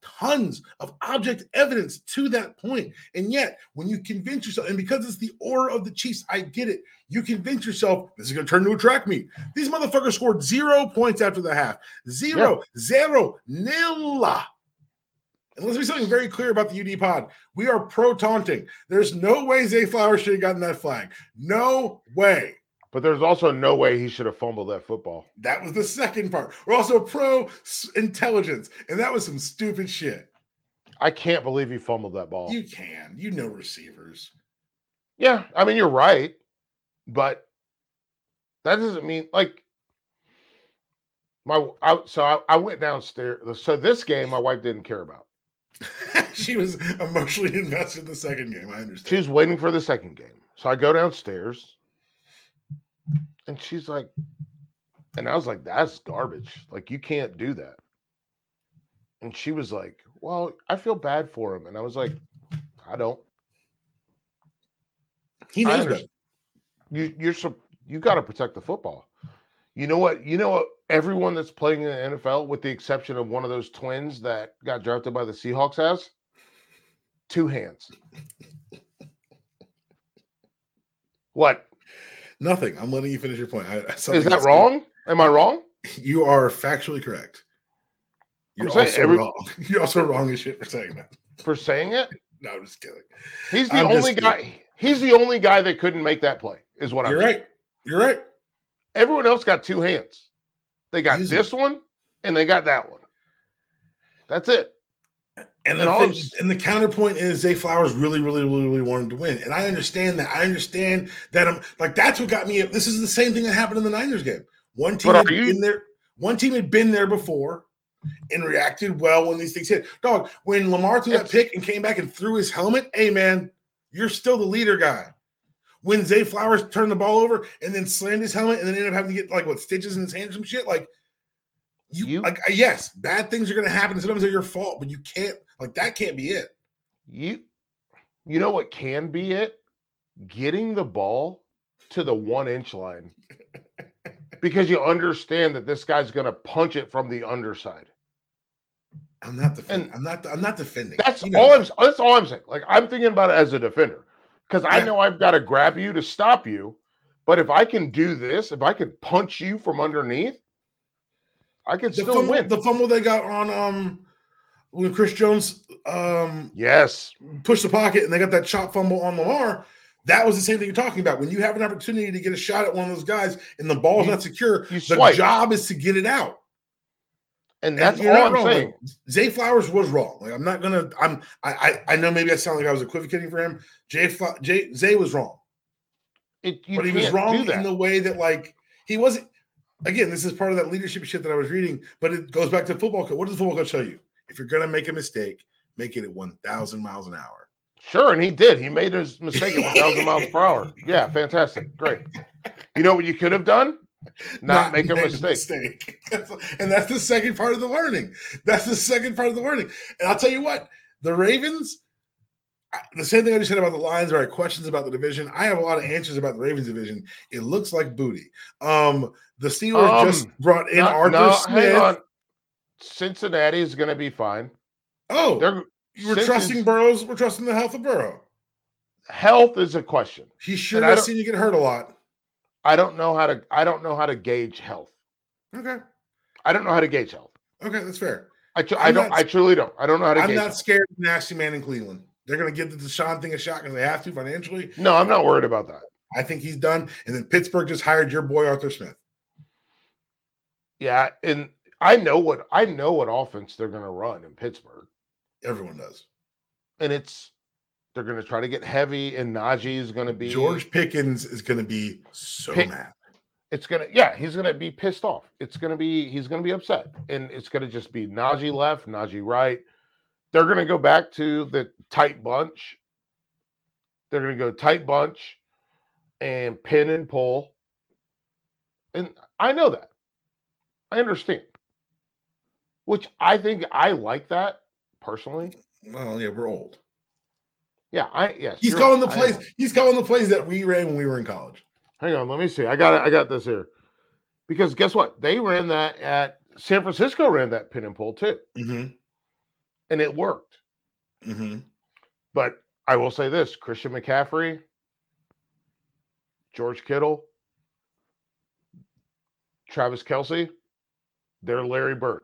tons of object evidence to that point. And yet, when you convince yourself, and because it's the aura of the Chiefs, I get it. You convince yourself this is going to turn into a track meet. These motherfuckers scored zero points after the half. Zero, yeah. zero, nil. And let's be something very clear about the UD pod. We are pro taunting. There's no way Zay Flowers should have gotten that flag. No way. But there's also no way he should have fumbled that football. That was the second part. We're also pro intelligence, and that was some stupid shit. I can't believe he fumbled that ball. You can. You know receivers. Yeah, I mean you're right, but that doesn't mean like my. I, so I, I went downstairs. So this game, my wife didn't care about. *laughs* she was emotionally *laughs* invested in the second game. I understand. She was waiting for the second game. So I go downstairs and she's like, and I was like, that's garbage. Like, you can't do that. And she was like, well, I feel bad for him. And I was like, I don't. He knows that. You, you're so you got to protect the football. You know what? You know what? Everyone that's playing in the NFL, with the exception of one of those twins that got drafted by the Seahawks, has two hands. what? Nothing. I'm letting you finish your point. I, Is that wrong? Am I wrong? You are factually correct. You're also every... wrong. *laughs* You're also wrong as shit for saying that. For saying it? *laughs* No, I'm just kidding. He's the I'm only guy. He's the only guy that couldn't make that play. Is what I'm. You're saying. right. You're right. Everyone else got two hands. They got this one and they got that one. That's it. And the, thing, and the counterpoint is Zay Flowers really, really, really, really wanted to win. And I understand that. I understand that I'm like that's what got me. This is the same thing that happened in the Niners game. One team had you, been there, one team had been there before and reacted well when these things hit. Dog, when Lamar threw that pick and came back and threw his helmet, hey man, you're still the leader guy. When Zay Flowers turned the ball over and then slammed his helmet and then ended up having to get like what stitches in his hand, some shit, like you, you like uh, yes, bad things are gonna happen. Sometimes they're your fault, but you can't like that can't be it. You you know what can be it? Getting the ball to the one inch line. *laughs* because you understand that this guy's gonna punch it from the underside. I'm not defending. I'm not. I'm not defending. That's you know all I'm. That's all I'm saying. Like I'm thinking about it as a defender because I know I've got to grab you to stop you. But if I can do this, if I can punch you from underneath, I can the still fumble, win. The fumble they got on um when Chris Jones um yes pushed the pocket and they got that chop fumble on Lamar. That was the same thing you're talking about. When you have an opportunity to get a shot at one of those guys and the ball's you, not secure, the swipe. job is to get it out. And that's and all I'm wrong. saying. Zay Flowers was wrong. Like I'm not gonna. I'm. I. I, I know maybe I sound like I was equivocating for him. Jay. Jay. Zay was wrong. It, but he was wrong in the way that like he wasn't again, this is part of that leadership shit that I was reading, but it goes back to football coach. What does football coach tell you? If you're going to make a mistake, make it at 1,000 miles an hour. Sure, and he did. He made his mistake at 1,000 miles per hour. *laughs* Yeah, fantastic. Great. You know what you could have done? *laughs* Not, Not make a mistake. mistake. *laughs* and that's the second part of the learning. That's the second part of the learning. And I'll tell you what, the Ravens, the same thing I just said about the Lions, or I questions about the division. I have a lot of answers about the Ravens division. It looks like booty. Um, the Steelers um, just brought in not, Arthur no, Smith. Cincinnati is going to be fine. Oh, They're, we're trusting Burrows. We're trusting the health of Burrow. Health is a question. He sure has seen you get hurt a lot. I don't know how to. I don't know how to gauge health. Okay. I don't know how to gauge health. Okay, that's fair. I, tr- I don't. Not, I truly don't. I don't know how to. Gauge I'm not health. scared of nasty man in Cleveland. They're going to give the Deshaun thing a shot because they have to financially. No, I'm not worried about that. I think he's done. And then Pittsburgh just hired your boy Arthur Smith. Yeah, and I know what I know what offense they're going to run in Pittsburgh. Everyone does, and it's they're going to try to get heavy, and Najee is going to be George Pickens is going to be so Pick, mad. It's gonna, yeah, he's gonna be pissed off. It's gonna be, he's gonna be upset, and it's gonna just be Najee left, Najee right. They're gonna go back to the tight bunch. They're gonna go tight bunch, and pin and pull. And I know that. I understand. Which I think I like that personally. Well, yeah, we're old. Yeah, I yes. He's calling the plays. He's calling the plays that we ran when we were in college. Hang on, let me see. I got it. I got this here. Because guess what? They ran that at San Francisco. Ran that pin and pull too, mm-hmm. and it worked. Mm-hmm. But I will say this: Christian McCaffrey, George Kittle, Travis Kelce, they're Larry Bird.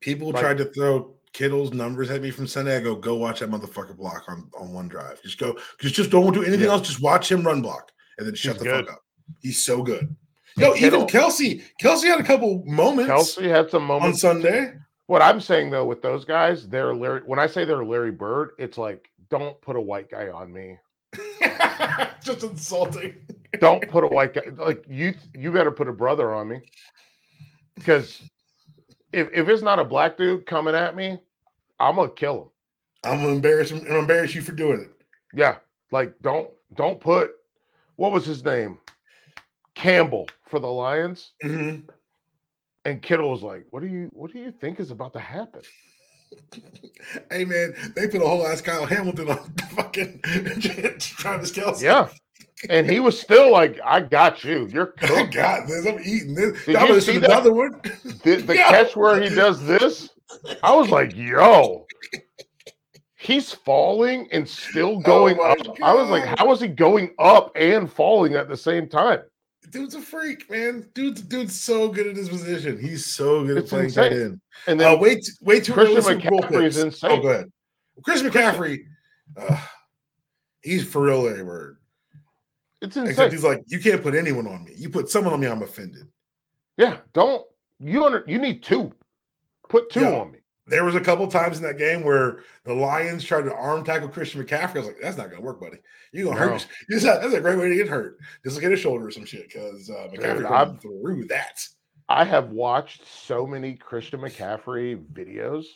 People like, tried to throw Kittle's numbers at me from Sunday. I go, go watch that motherfucker block on, on one drive. Just go, just just don't do anything yeah. else. Just watch him run block and then shut He's the good. fuck up. He's so good. Yo, even Kelce, Kelce had a couple moments. Kelce had some moments on Sunday. What I'm saying though with those guys, they're Larry. When I say they're Larry Bird, it's like don't put a white guy on me. *laughs* Just insulting. don't put a white guy like you. You better put a brother on me because if if it's not a black dude coming at me, I'm gonna kill him. I'm gonna embarrass him and embarrass you for doing it. Yeah, like don't don't put what was his name Campbell for the Lions, mm-hmm. and Kittle was like, "What do you what do you think is about to happen?" *laughs* hey man, they put a whole ass Kyle Hamilton on *laughs* fucking *laughs* Travis Kelce. Yeah, and he was still like, "I got you. You're *laughs* cooked. I got this. I'm eating this." Did you see that? another one? The, the *laughs* catch where he does this, I was like, "Yo." He's falling and still oh going oh up. God. I was like, how is he going up and falling at the same time? Dude's a freak, man. Dude's dude's so good at his position. He's so good it's at playing insane. tight end. And then uh, wait, wait too Christian McCaffrey's insane. Oh, go ahead. Chris McCaffrey, uh, he's for real Larry Bird. It's insane. Except he's like, you can't put anyone on me. You put someone on me, I'm offended. Yeah, don't you under you need two. Put two yeah. on me. There was a couple times in that game where the Lions tried to arm tackle Christian McCaffrey. I was like, that's not gonna work, buddy. You're gonna no. *laughs* hurt. You. That's a great way to get hurt. Just look at his shoulder or some shit because uh, McCaffrey through that. I have watched so many Christian McCaffrey videos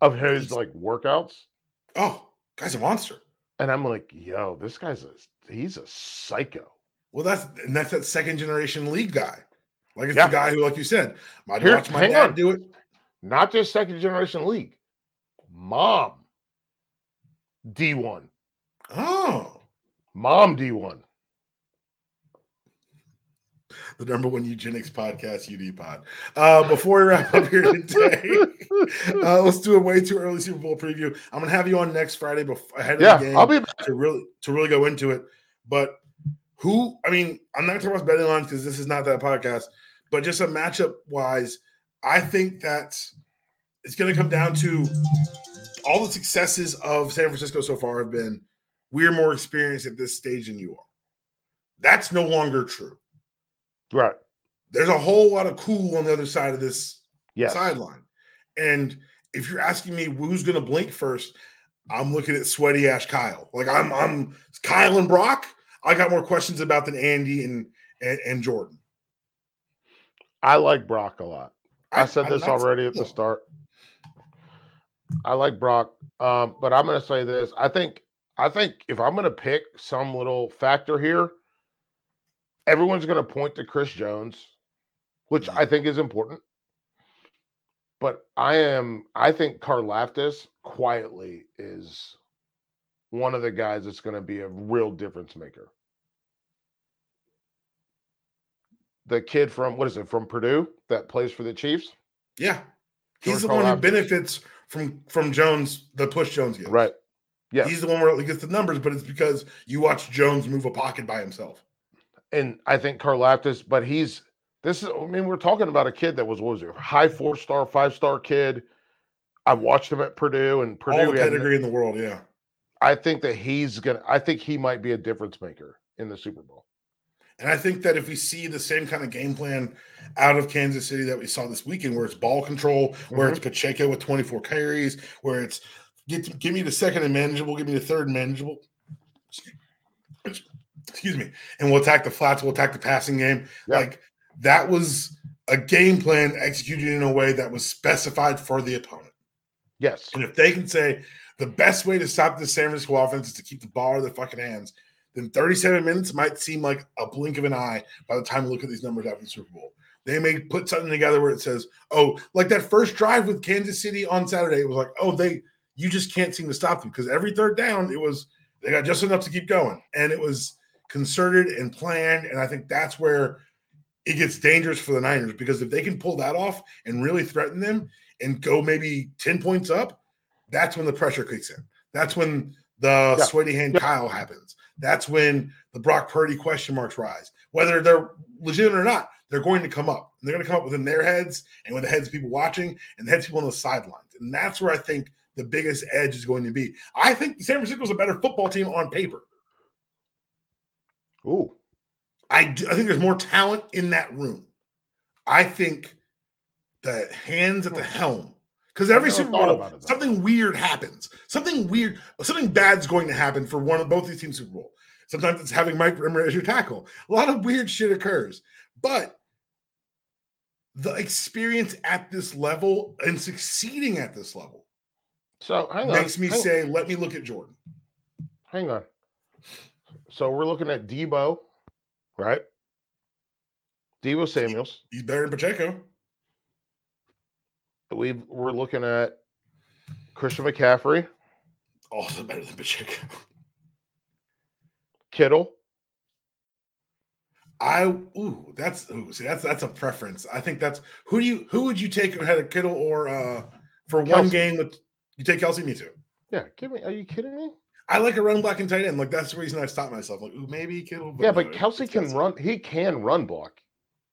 of his like workouts. Oh, guy's a monster. And I'm like, yo, this guy's a he's a psycho. Well, that's and that's that second generation league guy. Like it's yeah. the guy who, like you said, might watch my dad on. do it. Not just second generation league. Mom. D1. Oh. Mom D1. The number one eugenics podcast, UD Pod. Uh, before we wrap up here today, *laughs* uh, let's do a way too early Super Bowl preview. I'm gonna have you on next Friday before ahead of yeah, the game. I'll be back. to really to really go into it. But who? I mean, I'm not talking about betting lines because this is not that podcast. But just a matchup wise, I think that it's going to come down to all the successes of San Francisco so far have been we're more experienced at this stage than you are. That's no longer true. Right. There's a whole lot of cool on the other side of this yes. sideline. And if you're asking me who's going to blink first, I'm looking at sweaty ash Kyle. Like I'm, I'm Kyle and Brock. I got more questions about than Andy and and, and Jordan. I like Brock a lot. I, I said this already at the start. I like Brock, um, but I'm going to say this. I think I think if I'm going to pick some little factor here, everyone's going to point to Chris Jones, which mm-hmm. I think is important. But I am I think Karlaftis quietly is one of the guys that's going to be a real difference maker. The kid from what is it from Purdue that plays for the Chiefs? Yeah. He's George the one who benefits from from Jones, the push Jones gets. Right. Yeah. He's the one where he gets the numbers, but it's because you watch Jones move a pocket by himself. And I think Karlaftis, but he's this is I mean, we're talking about a kid that was what was it, high four star, five star kid. I watched him at Purdue and Purdue all the pedigree in the world, yeah. I think that he's gonna I think he might be a difference maker in the Super Bowl. And I think that if we see the same kind of game plan out of Kansas City that we saw this weekend, where it's ball control, mm-hmm. where it's Pacheco with 24 carries, where it's get give me the second and manageable, give me the third and manageable. Excuse me. And we'll attack the flats, we'll attack the passing game. Yeah. Like that was a game plan executed in a way that was specified for the opponent. Yes. And if they can say the best way to stop the San Francisco offense is to keep the ball in their fucking hands, then 37 minutes might seem like a blink of an eye by the time we look at these numbers after the Super Bowl. They may put something together where it says, oh, like that first drive with Kansas City on Saturday, it was like, oh, they you just can't seem to stop them because every third down, it was they got just enough to keep going. And it was concerted and planned. And I think that's where it gets dangerous for the Niners because if they can pull that off and really threaten them and go maybe 10 points up, that's when the pressure kicks in. That's when the yeah. sweaty hand yeah. Kyle happens. That's when the Brock Purdy question marks rise. Whether they're legitimate or not, they're going to come up. And they're going to come up within their heads and with the heads of people watching and the heads of people on the sidelines. And that's where I think the biggest edge is going to be. I think San Francisco is a better football team on paper. Ooh. I, do, I think there's more talent in that room. I think the hands at the hmm. helm, because every Super Bowl, something weird happens. Something weird, something bad's going to happen for one of both these teams Super Bowl. Sometimes it's having Mike Rimmer as your tackle. A lot of weird shit occurs. But the experience at this level and succeeding at this level so hang on. Makes me hang say, let me look at Jordan. Hang on. So we're looking at Deebo, right? Deebo Samuels. He's better than Pacheco. we we're looking at Christian McCaffrey. Also better than Pacheco. *laughs* Kittle. I ooh, that's ooh, see that's that's a preference. I think that's who do you who would you take ahead of Kittle or uh for Kelce. one game with you take Kelce, me too. Yeah, give me. Are you kidding me? I like a run block and tight end. Like that's the reason I stopped myself. Like, ooh, maybe Kittle. But yeah, but Kelce can Kelce. run. He can run block.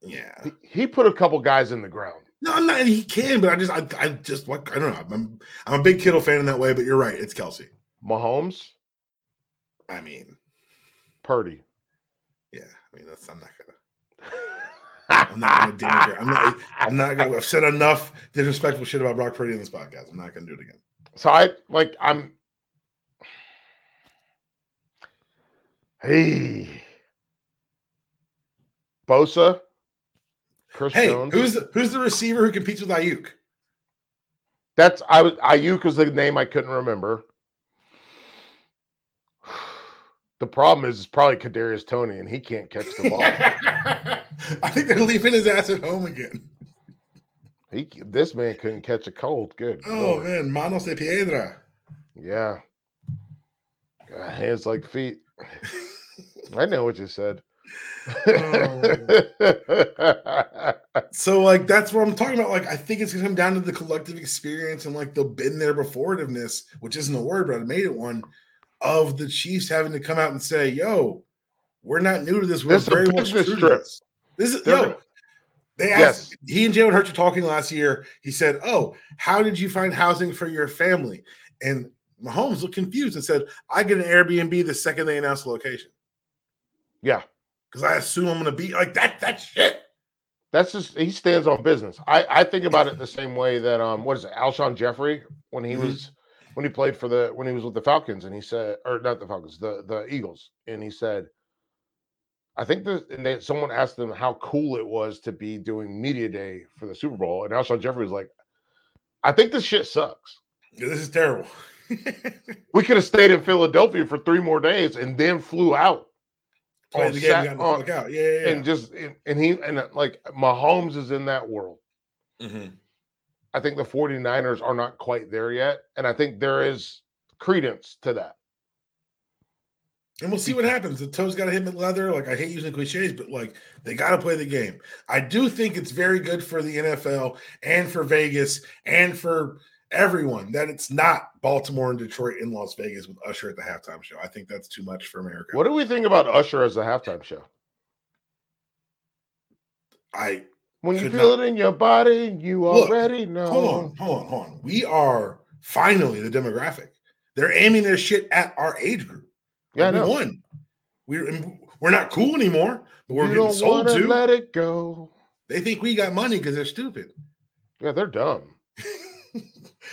Yeah, he, he, put a couple guys in the ground. No, I'm not. He can, but I just, I, I just like, I don't know. I'm, I'm a big Kittle fan in that way. But you're right. It's Kelce. Mahomes. I mean, Purdy. Yeah, I mean that's. I'm not gonna. I'm not gonna denigrate. I'm not. I'm not gonna. I've said enough disrespectful shit about Brock Purdy in this podcast. I'm not gonna do it again. So I like I'm Hey Bosa, Chris hey, Jones. Who's the, who's the receiver who competes with Aiyuk? That's I was Aiyuk is the name I couldn't remember. *sighs* The problem is it's probably Kadarius Toney, and he can't catch the ball. *laughs* I think they're leaving his ass at home again. *laughs* He this man couldn't catch a cold. Good. Oh Lord. man, manos de piedra. Yeah. Hands like feet. *laughs* I know what you said. oh. so like that's what I'm talking about. Like I think it's gonna come down to the collective experience and like the been there beforetiveness, which isn't a word, but I made it one of the Chiefs having to come out and say, "Yo, we're not new to this. We're this very much true to this. This is yo, they asked yes. he and Jalen Hurts were talking last year. He said, "Oh, how did you find housing for your family?" And Mahomes looked confused and said, "I get an Airbnb the second they announce the location." Yeah, because I assume I'm going to be like that. That shit. That's just he stands on business. I I think about it the same way that um what is it Alshon Jeffery when he mm-hmm. was when he played for the when he was with the Falcons and he said or not the Falcons the the Eagles and he said I think that and they, someone asked them how cool it was to be doing media day for the Super Bowl, and Alshon Jeffery was like, "I think this shit sucks. Yeah, this is terrible. we could have stayed in Philadelphia for three more days and then flew out. Played the game, on, the out. Yeah, yeah, yeah, and just and, and, he and uh, like Mahomes is in that world. Mm-hmm. I think the 49ers are not quite there yet, and I think there is credence to that. And we'll see what happens. The toes got to hit leather. Like I hate using cliches, but like they got to play the game. I do think it's very good for the NFL and for Vegas and for everyone that it's not Baltimore and Detroit in Las Vegas with Usher at the halftime show. I think that's too much for America. What do we think about Usher as a halftime show? I when you feel not. it in your body, you Look, already know. Hold on, hold on, hold on. We are finally the demographic. They're aiming their shit at our age group. Yeah, we won. We're we're not cool anymore, But we're you getting sold to. Let it go. They think we got money because they're stupid. Yeah, they're dumb. *laughs*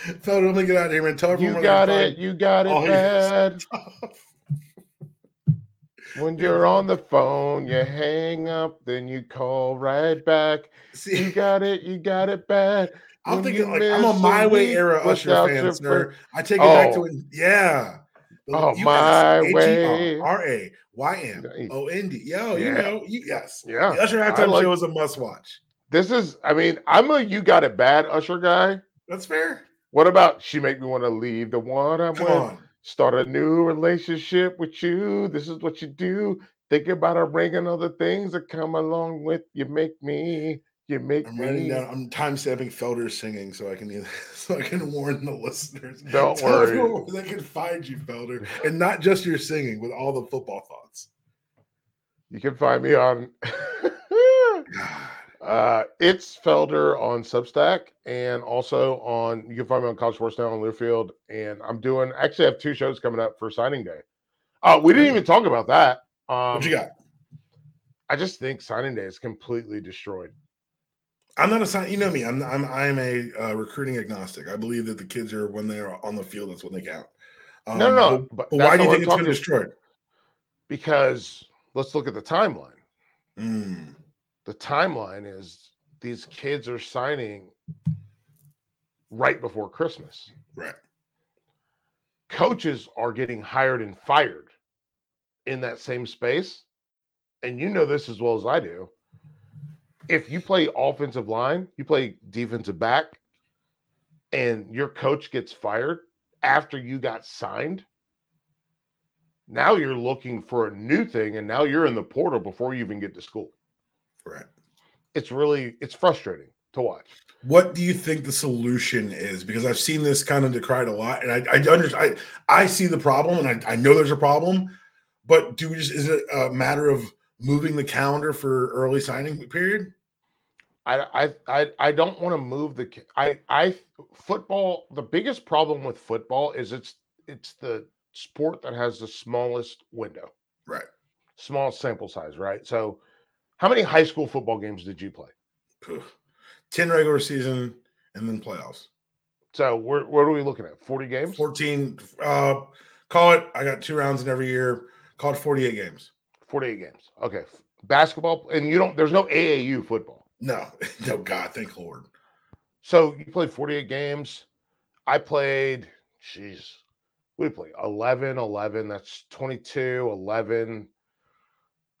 Felder, let me get out of here, man. Tell everyone you got it. You got it oh, bad. *laughs* when you're on the phone, you hang up, then you call right back. See, you got it. You got it bad. I'm thinking like I'm a my way era Usher fan, sir. I take it oh. back to oh. it. Yeah. Oh, my way. R A Y M O N D. Yo, yeah. you know, you, yes. Yeah. The Usher halftime like, show is a must watch. This is, I mean, I'm a you got it bad Usher guy. That's fair. What about she make me want to leave the one I'm Come with? On. Start a new relationship with you. This is what you do. Think about a ring and other things that come along with you. Make me you make I'm writing down. I'm time stamping Felder singing so I can either, *laughs* so I can warn the listeners. Don't *laughs* worry, they can find you, Felder, and not just your singing, with all the football thoughts. You can find me on. *laughs* Ah. Uh, it's Felder on Substack, and also on. You can find me on College Sports Now on Learfield, and I'm doing. Actually, I have two shows coming up for signing day. Oh, we didn't even talk about that. Um, what you got? I just think signing day is completely destroyed. I'm not a sign. You know me. I'm I'm I'm a uh, recruiting agnostic. I believe that the kids are when they are on the field. That's when they count. Um, no, no. But, but, but why do you think it's going to destroy? Because let's look at the timeline. Mm. The timeline is these kids are signing right before Christmas. Right. Coaches are getting hired and fired in that same space. And you know this as well as I do if you play offensive line, you play defensive back, and your coach gets fired after you got signed, now you're looking for a new thing, and now you're in the portal before you even get to school. Right. It's really it's frustrating to watch. What do you think the solution is? Because I've seen this kind of decried a lot, and I I understand I, I see the problem, and I, I know there's a problem, but do we just is it a matter of moving the calendar for early signing period? I I I don't want to move the I I football the biggest problem with football is it's it's the sport that has the smallest window. Right. Small sample size, right? So how many high school football games did you play? 10 regular season and then playoffs. So where what are we looking at? 40 games? 14 uh call it I got two rounds in every year. Call it 48 games. 48 games. Okay. Basketball and you don't there's no AAU football. No, *laughs* no, God, thank Lord. So you played 48 games. I played, jeez, we played 11, 11. That's 22, 11,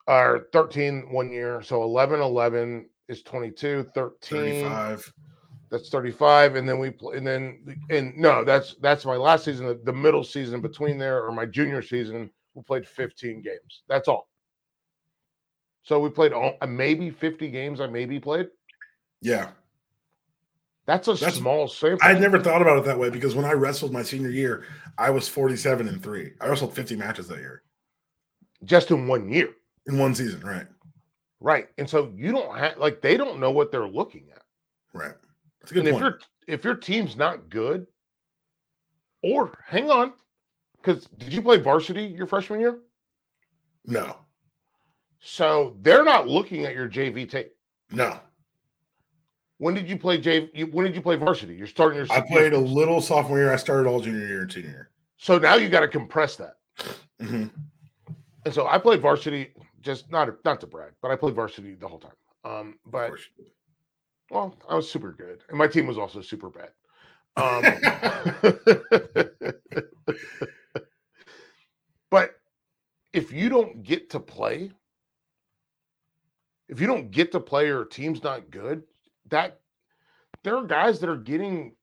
or 13 one year. So 11, 11 is 22, 13. 35. That's 35. And then we play, and then, and no, that's, that's my last season, the, middle season between there or my junior season, we played 15 games. That's all. So we played all, uh, maybe 50 games. I maybe played. Yeah. That's a That's, small sample. I never thought about it that way because when I wrestled my senior year, I was 47 and three. I wrestled 50 matches that year. Just in one year. In one season, right. Right. And so you don't have like they don't know what they're looking at. Right. That's a good and point. if your if your team's not good, or hang on, because did you play varsity your freshman year? No. So they're not looking at your JV tape. No. When did you play JV? When did you play varsity? You're starting your. I played a little sophomore year. I started all junior year and senior year. So now you got to compress that. Mm-hmm. And so I played varsity, just not not to brag, but I played varsity the whole time. Um, but well, I was super good, and my team was also super bad. Um, *laughs* but if you don't get to play, if you don't get to play or team's not good, that there are guys that are getting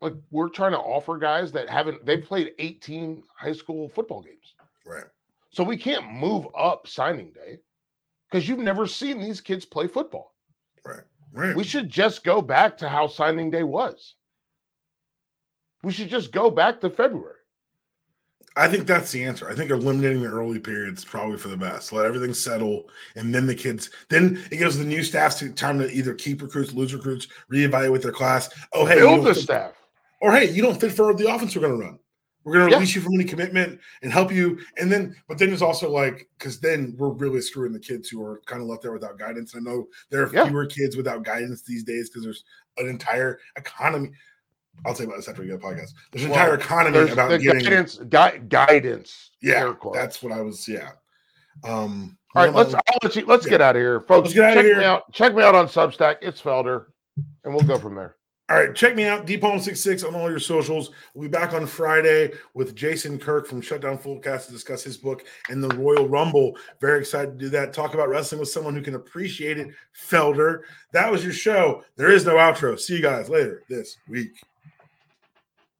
like we're trying to offer guys that haven't they've played 18 high school football games. Right. So we can't move up signing day because you've never seen these kids play football. Right. Right. We should just go back to how signing day was. We should just go back to February. I think that's the answer. I think eliminating the early periods probably for the best. Let everything settle, and then the kids. Then it gives the new staff time to either keep recruits, lose recruits, reevaluate their class. Oh, hey, build the staff. Or hey, you don't fit for the offense we're going to run. We're going to release yeah. you from any commitment and help you. And then, but then there's also like, because then we're really screwing the kids who are kind of left there without guidance. I know there are yeah. fewer kids without guidance these days because there's an entire economy. I'll say about this after we get a podcast. There's an well, entire economy about getting guidance. Gui- guidance. Yeah, that's what I was. Yeah. Um, All right, let's. I'll let you. Let's yeah. get out of here, folks. Let's get out check of here. Me out, check me out on Substack. It's Felder, and we'll go from there. All right, check me out, DPalm66 on all your socials. We'll be back on Friday with Jason Kirk from Shutdown Fullcast to discuss his book and the Royal Rumble. Very excited to do that. Talk about wrestling with someone who can appreciate it. Felder. That was your show. There is no outro. See you guys later this week.